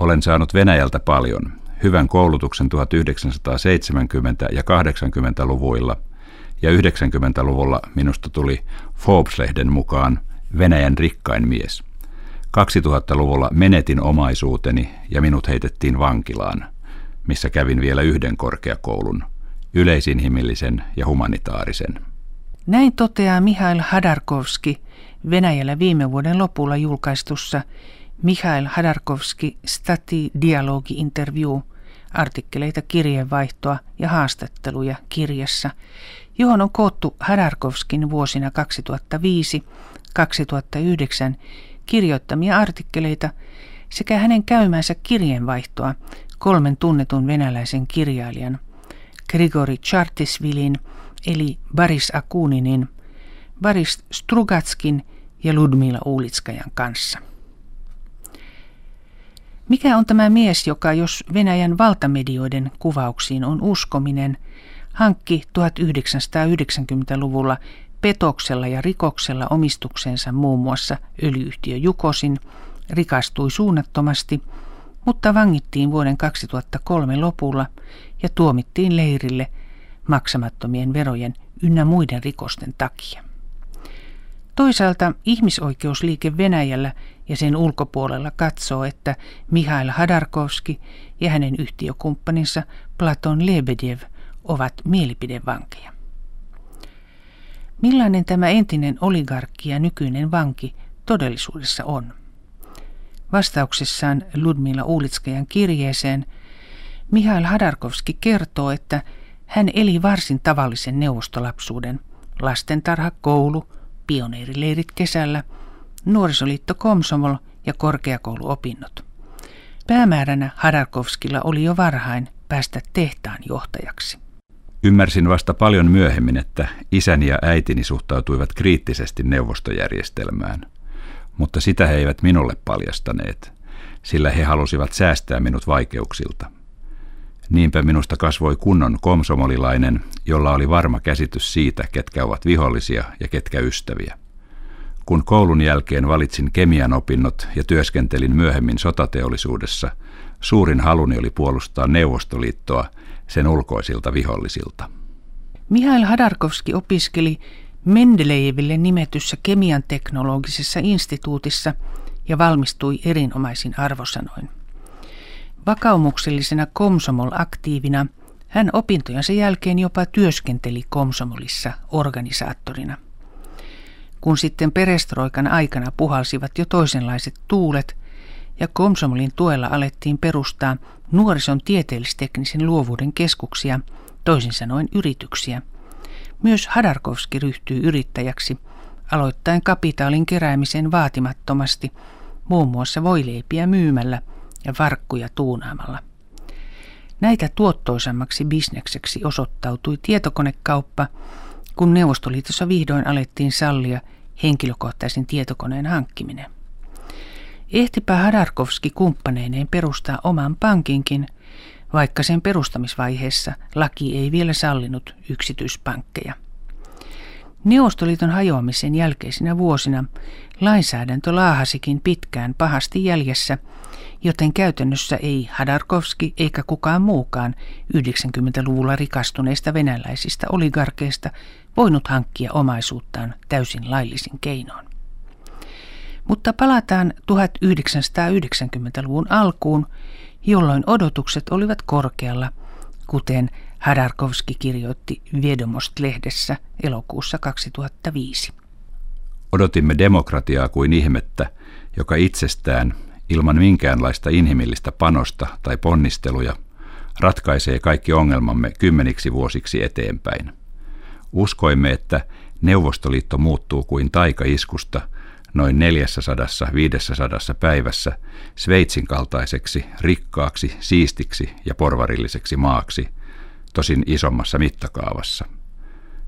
Olen saanut Venäjältä paljon, hyvän koulutuksen 1970- ja 80-luvuilla, ja 90-luvulla minusta tuli Forbes-lehden mukaan Venäjän rikkain mies. 2000-luvulla menetin omaisuuteni ja minut heitettiin vankilaan, missä kävin vielä yhden korkeakoulun, yleisinhimillisen ja humanitaarisen. Näin toteaa Mihail Hadarkovski Venäjällä viime vuoden lopulla julkaistussa Mihail Hadarkovski Stati Dialogi Interview artikkeleita, kirjeenvaihtoa ja haastatteluja kirjassa, johon on koottu Hadarkovskin vuosina 2005-2009 kirjoittamia artikkeleita sekä hänen käymänsä kirjeenvaihtoa kolmen tunnetun venäläisen kirjailijan Grigori Chartisvilin eli Baris Akuninin, Baris Strugatskin ja Ludmila Uulitskajan kanssa. Mikä on tämä mies, joka jos Venäjän valtamedioiden kuvauksiin on uskominen, hankki 1990-luvulla petoksella ja rikoksella omistuksensa muun muassa öljyyhtiö Jukosin, rikastui suunnattomasti, mutta vangittiin vuoden 2003 lopulla ja tuomittiin leirille maksamattomien verojen ynnä muiden rikosten takia. Toisaalta ihmisoikeusliike Venäjällä ja sen ulkopuolella katsoo, että Mihail Hadarkovski ja hänen yhtiökumppaninsa Platon Lebedev ovat mielipidevankeja. Millainen tämä entinen oligarkki ja nykyinen vanki todellisuudessa on? Vastauksessaan Ludmila Uulitskajan kirjeeseen Mihail Hadarkovski kertoo, että hän eli varsin tavallisen neuvostolapsuuden, lastentarha, koulu, pioneerileirit kesällä, nuorisoliitto Komsomol ja korkeakouluopinnot. Päämääränä Hadarkovskilla oli jo varhain päästä tehtaan johtajaksi. Ymmärsin vasta paljon myöhemmin, että isäni ja äitini suhtautuivat kriittisesti neuvostojärjestelmään, mutta sitä he eivät minulle paljastaneet, sillä he halusivat säästää minut vaikeuksilta. Niinpä minusta kasvoi kunnon komsomolilainen, jolla oli varma käsitys siitä, ketkä ovat vihollisia ja ketkä ystäviä. Kun koulun jälkeen valitsin kemian opinnot ja työskentelin myöhemmin sotateollisuudessa, suurin haluni oli puolustaa Neuvostoliittoa sen ulkoisilta vihollisilta. Mihail Hadarkovski opiskeli Mendelejeville nimetyssä kemian teknologisessa instituutissa ja valmistui erinomaisin arvosanoin. Vakaumuksellisena Komsomol-aktiivina hän opintojensa jälkeen jopa työskenteli Komsomolissa organisaattorina. Kun sitten perestroikan aikana puhalsivat jo toisenlaiset tuulet ja Komsomolin tuella alettiin perustaa nuorison tieteellisteknisen luovuuden keskuksia, toisin sanoen yrityksiä. Myös Hadarkovski ryhtyi yrittäjäksi, aloittaen kapitaalin keräämisen vaatimattomasti, muun muassa voileipiä myymällä ja varkkuja tuunaamalla. Näitä tuottoisammaksi bisnekseksi osoittautui tietokonekauppa, kun Neuvostoliitossa vihdoin alettiin sallia henkilökohtaisen tietokoneen hankkiminen. Ehtipä Hadarkovski kumppaneineen perustaa oman pankinkin, vaikka sen perustamisvaiheessa laki ei vielä sallinut yksityispankkeja. Neuvostoliiton hajoamisen jälkeisinä vuosina lainsäädäntö laahasikin pitkään pahasti jäljessä, joten käytännössä ei Hadarkovski eikä kukaan muukaan 90-luvulla rikastuneista venäläisistä oligarkeista voinut hankkia omaisuuttaan täysin laillisin keinoin. Mutta palataan 1990-luvun alkuun, jolloin odotukset olivat korkealla, kuten Hadarkovski kirjoitti Viedomost-lehdessä elokuussa 2005. Odotimme demokratiaa kuin ihmettä, joka itsestään, ilman minkäänlaista inhimillistä panosta tai ponnisteluja, ratkaisee kaikki ongelmamme kymmeniksi vuosiksi eteenpäin. Uskoimme, että Neuvostoliitto muuttuu kuin taikaiskusta – noin 400-500 päivässä Sveitsin kaltaiseksi, rikkaaksi, siistiksi ja porvarilliseksi maaksi, tosin isommassa mittakaavassa.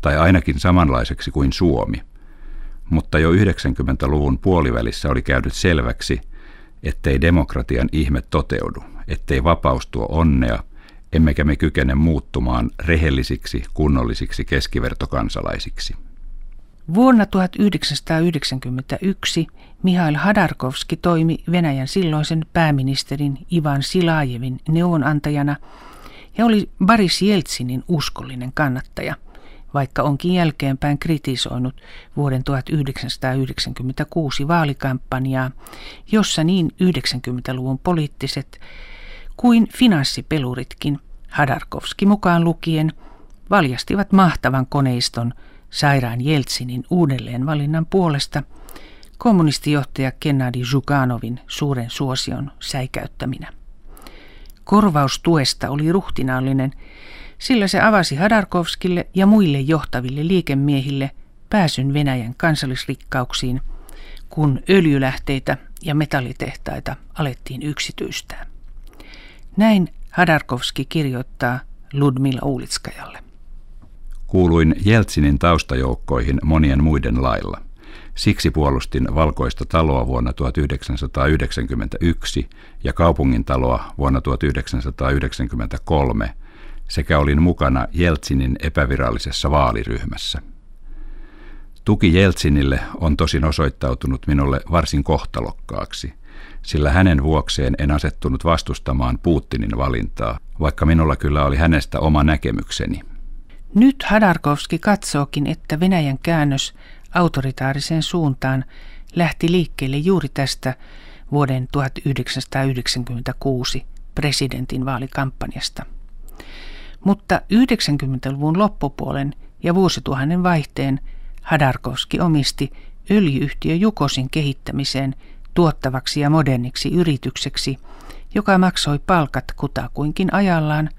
Tai ainakin samanlaiseksi kuin Suomi. Mutta jo 90-luvun puolivälissä oli käynyt selväksi, ettei demokratian ihme toteudu, ettei vapaus tuo onnea, emmekä me kykene muuttumaan rehellisiksi, kunnollisiksi keskivertokansalaisiksi. Vuonna 1991 Mihail Hadarkovski toimi Venäjän silloisen pääministerin Ivan Silajevin neuvonantajana ja oli Boris Jeltsinin uskollinen kannattaja, vaikka onkin jälkeenpäin kritisoinut vuoden 1996 vaalikampanjaa, jossa niin 90-luvun poliittiset kuin finanssipeluritkin, Hadarkovski mukaan lukien, valjastivat mahtavan koneiston sairaan Jeltsinin uudelleenvalinnan puolesta kommunistijohtaja Gennadi Zhukanovin suuren suosion säikäyttäminä. Korvaustuesta oli ruhtinaallinen, sillä se avasi Hadarkovskille ja muille johtaville liikemiehille pääsyn Venäjän kansallisrikkauksiin, kun öljylähteitä ja metallitehtaita alettiin yksityistää. Näin Hadarkovski kirjoittaa Ludmila Uulitskajalle. Kuuluin Jeltsinin taustajoukkoihin monien muiden lailla. Siksi puolustin Valkoista taloa vuonna 1991 ja kaupungin taloa vuonna 1993 sekä olin mukana Jeltsinin epävirallisessa vaaliryhmässä. Tuki Jeltsinille on tosin osoittautunut minulle varsin kohtalokkaaksi, sillä hänen vuokseen en asettunut vastustamaan Putinin valintaa, vaikka minulla kyllä oli hänestä oma näkemykseni – nyt Hadarkovski katsookin, että Venäjän käännös autoritaariseen suuntaan lähti liikkeelle juuri tästä vuoden 1996 presidentin vaalikampanjasta. Mutta 90-luvun loppupuolen ja vuosituhannen vaihteen Hadarkovski omisti öljyyhtiö Jukosin kehittämiseen tuottavaksi ja moderniksi yritykseksi, joka maksoi palkat kutakuinkin ajallaan –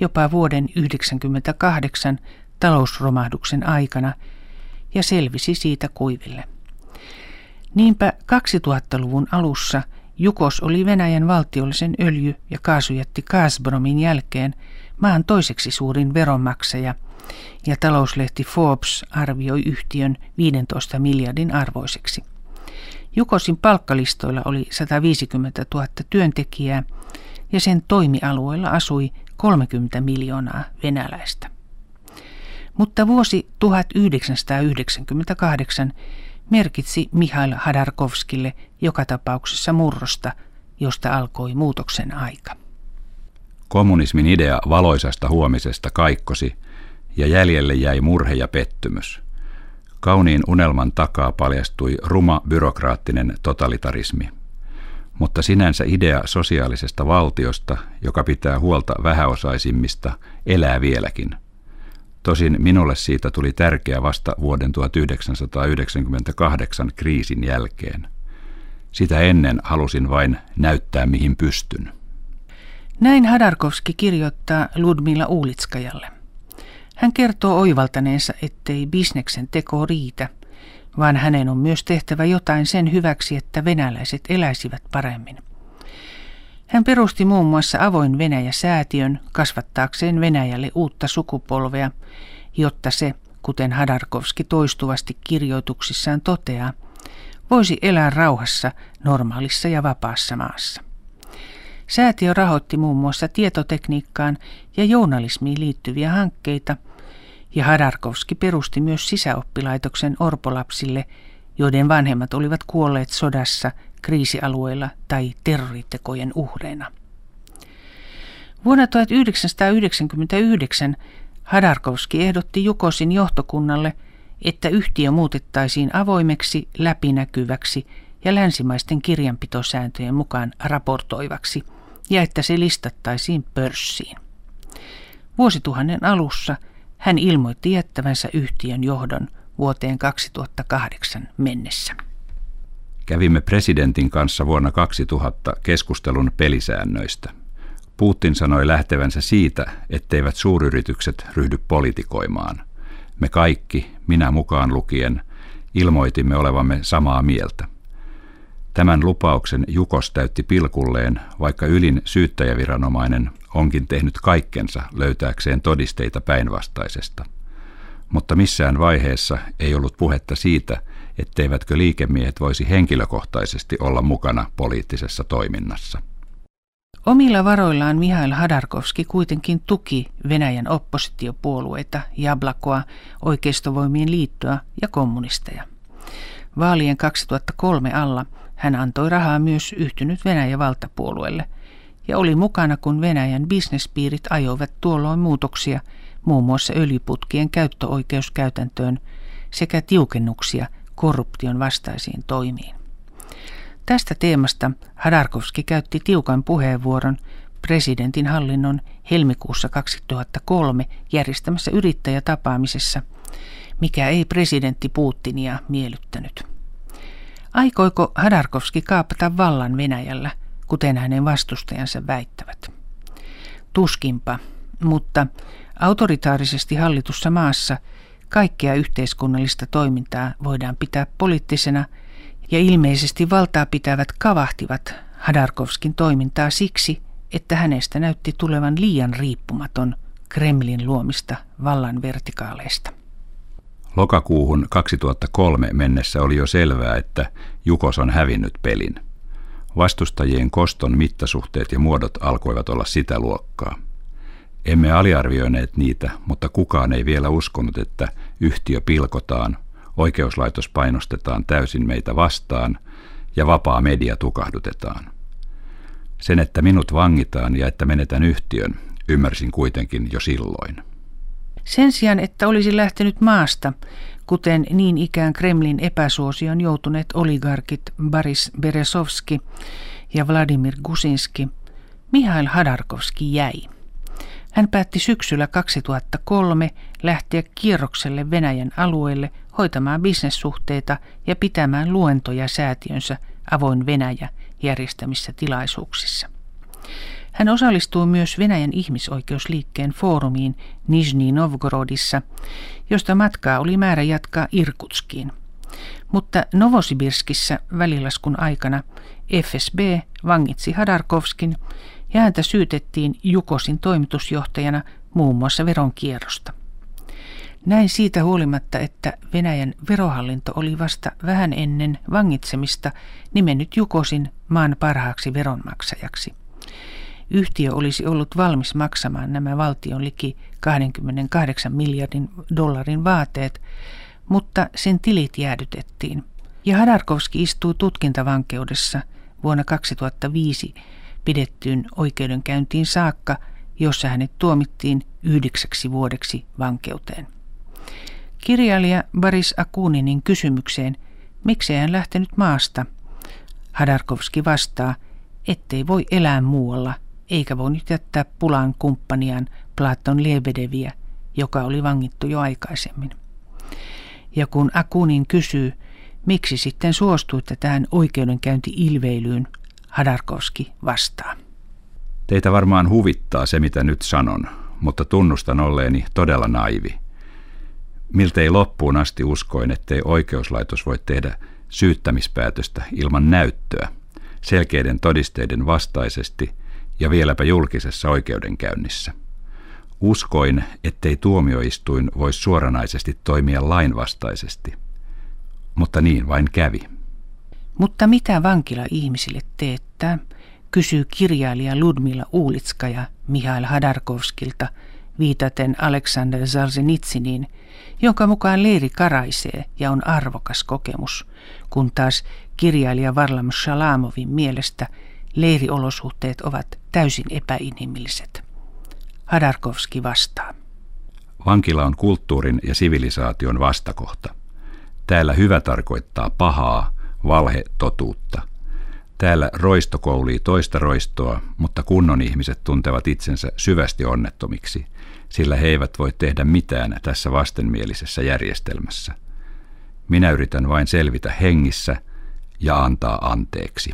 jopa vuoden 1998 talousromahduksen aikana ja selvisi siitä kuiville. Niinpä 2000-luvun alussa Jukos oli Venäjän valtiollisen öljy- ja kaasujätti Gazpromin jälkeen maan toiseksi suurin veronmaksaja ja talouslehti Forbes arvioi yhtiön 15 miljardin arvoiseksi. Jukosin palkkalistoilla oli 150 000 työntekijää ja sen toimialueella asui 30 miljoonaa venäläistä. Mutta vuosi 1998 merkitsi Mihail Hadarkovskille joka tapauksessa murrosta, josta alkoi muutoksen aika. Kommunismin idea valoisasta huomisesta kaikkosi ja jäljelle jäi murhe ja pettymys. Kauniin unelman takaa paljastui ruma byrokraattinen totalitarismi – mutta sinänsä idea sosiaalisesta valtiosta, joka pitää huolta vähäosaisimmista, elää vieläkin. Tosin minulle siitä tuli tärkeä vasta vuoden 1998 kriisin jälkeen. Sitä ennen halusin vain näyttää, mihin pystyn. Näin Hadarkovski kirjoittaa Ludmilla Uulitskajalle. Hän kertoo oivaltaneensa, ettei bisneksen teko riitä – vaan hänen on myös tehtävä jotain sen hyväksi, että venäläiset eläisivät paremmin. Hän perusti muun muassa Avoin Venäjä-säätiön kasvattaakseen Venäjälle uutta sukupolvea, jotta se, kuten Hadarkovski toistuvasti kirjoituksissaan toteaa, voisi elää rauhassa normaalissa ja vapaassa maassa. Säätiö rahoitti muun muassa tietotekniikkaan ja journalismiin liittyviä hankkeita – ja Hadarkovski perusti myös sisäoppilaitoksen orpolapsille, joiden vanhemmat olivat kuolleet sodassa, kriisialueilla tai terroritekojen uhreina. Vuonna 1999 Hadarkovski ehdotti Jukosin johtokunnalle, että yhtiö muutettaisiin avoimeksi, läpinäkyväksi ja länsimaisten kirjanpitosääntöjen mukaan raportoivaksi ja että se listattaisiin pörssiin. Vuosituhannen alussa – hän ilmoitti jättävänsä yhtiön johdon vuoteen 2008 mennessä. Kävimme presidentin kanssa vuonna 2000 keskustelun pelisäännöistä. Putin sanoi lähtevänsä siitä, etteivät suuryritykset ryhdy politikoimaan. Me kaikki, minä mukaan lukien, ilmoitimme olevamme samaa mieltä. Tämän lupauksen Jukos täytti pilkulleen, vaikka ylin syyttäjäviranomainen onkin tehnyt kaikkensa löytääkseen todisteita päinvastaisesta. Mutta missään vaiheessa ei ollut puhetta siitä, etteivätkö liikemiehet voisi henkilökohtaisesti olla mukana poliittisessa toiminnassa. Omilla varoillaan Mihail Hadarkovski kuitenkin tuki Venäjän oppositiopuolueita, Jablakoa, oikeistovoimien liittoa ja kommunisteja. Vaalien 2003 alla hän antoi rahaa myös yhtynyt Venäjän valtapuolueelle ja oli mukana, kun Venäjän bisnespiirit ajoivat tuolloin muutoksia muun muassa öljyputkien käyttöoikeuskäytäntöön sekä tiukennuksia korruption vastaisiin toimiin. Tästä teemasta Hadarkovski käytti tiukan puheenvuoron presidentin hallinnon helmikuussa 2003 järjestämässä yrittäjätapaamisessa, mikä ei presidentti Putinia miellyttänyt. Aikoiko Hadarkovski kaapata vallan Venäjällä, kuten hänen vastustajansa väittävät? Tuskinpa, mutta autoritaarisesti hallitussa maassa kaikkea yhteiskunnallista toimintaa voidaan pitää poliittisena – ja ilmeisesti valtaa pitävät kavahtivat Hadarkovskin toimintaa siksi, että hänestä näytti tulevan liian riippumaton Kremlin luomista vallan vertikaaleista. Lokakuuhun 2003 mennessä oli jo selvää, että Jukos on hävinnyt pelin. Vastustajien koston mittasuhteet ja muodot alkoivat olla sitä luokkaa. Emme aliarvioineet niitä, mutta kukaan ei vielä uskonut, että yhtiö pilkotaan – Oikeuslaitos painostetaan täysin meitä vastaan ja vapaa media tukahdutetaan. Sen, että minut vangitaan ja että menetän yhtiön, ymmärsin kuitenkin jo silloin. Sen sijaan, että olisi lähtenyt maasta, kuten niin ikään Kremlin epäsuosion joutuneet oligarkit Boris Beresovski ja Vladimir Gusinski, Mihail Hadarkovski jäi. Hän päätti syksyllä 2003 lähteä kierrokselle Venäjän alueelle hoitamaan bisnessuhteita ja pitämään luentoja säätiönsä Avoin Venäjä järjestämissä tilaisuuksissa. Hän osallistui myös Venäjän ihmisoikeusliikkeen foorumiin Nizhny Novgorodissa, josta matkaa oli määrä jatkaa Irkutskiin. Mutta Novosibirskissä välilaskun aikana FSB vangitsi Hadarkovskin ja häntä syytettiin Jukosin toimitusjohtajana muun muassa veronkierrosta. Näin siitä huolimatta, että Venäjän verohallinto oli vasta vähän ennen vangitsemista nimennyt Jukosin maan parhaaksi veronmaksajaksi. Yhtiö olisi ollut valmis maksamaan nämä valtion liki 28 miljardin dollarin vaateet, mutta sen tilit jäädytettiin. Ja Hadarkovski istui tutkintavankeudessa vuonna 2005 pidettyyn oikeudenkäyntiin saakka, jossa hänet tuomittiin yhdeksäksi vuodeksi vankeuteen. Kirjailija Baris Akuninin kysymykseen, miksi hän lähtenyt maasta, Hadarkovski vastaa, ettei voi elää muualla, eikä voinut jättää pulaan kumppaniaan Platon Lebedeviä, joka oli vangittu jo aikaisemmin. Ja kun Akunin kysyy, miksi sitten suostuitte tähän oikeudenkäynti-ilveilyyn, Hadarkovski vastaa. Teitä varmaan huvittaa se, mitä nyt sanon, mutta tunnustan olleeni todella naivi. Miltei loppuun asti uskoin, ettei oikeuslaitos voi tehdä syyttämispäätöstä ilman näyttöä, selkeiden todisteiden vastaisesti ja vieläpä julkisessa oikeudenkäynnissä. Uskoin, ettei tuomioistuin voi suoranaisesti toimia lainvastaisesti. Mutta niin vain kävi. Mutta mitä vankila ihmisille teettää, kysyy kirjailija Ludmila Uulitskaja Mihail Hadarkovskilta viitaten Aleksander Zarzenitsiniin, jonka mukaan leiri karaisee ja on arvokas kokemus, kun taas kirjailija Varlam Shalamovin mielestä leiriolosuhteet ovat täysin epäinhimilliset. Hadarkovski vastaa. Vankila on kulttuurin ja sivilisaation vastakohta. Täällä hyvä tarkoittaa pahaa, valhe totuutta. Täällä roisto koulii toista roistoa, mutta kunnon ihmiset tuntevat itsensä syvästi onnettomiksi, sillä he eivät voi tehdä mitään tässä vastenmielisessä järjestelmässä. Minä yritän vain selvitä hengissä ja antaa anteeksi.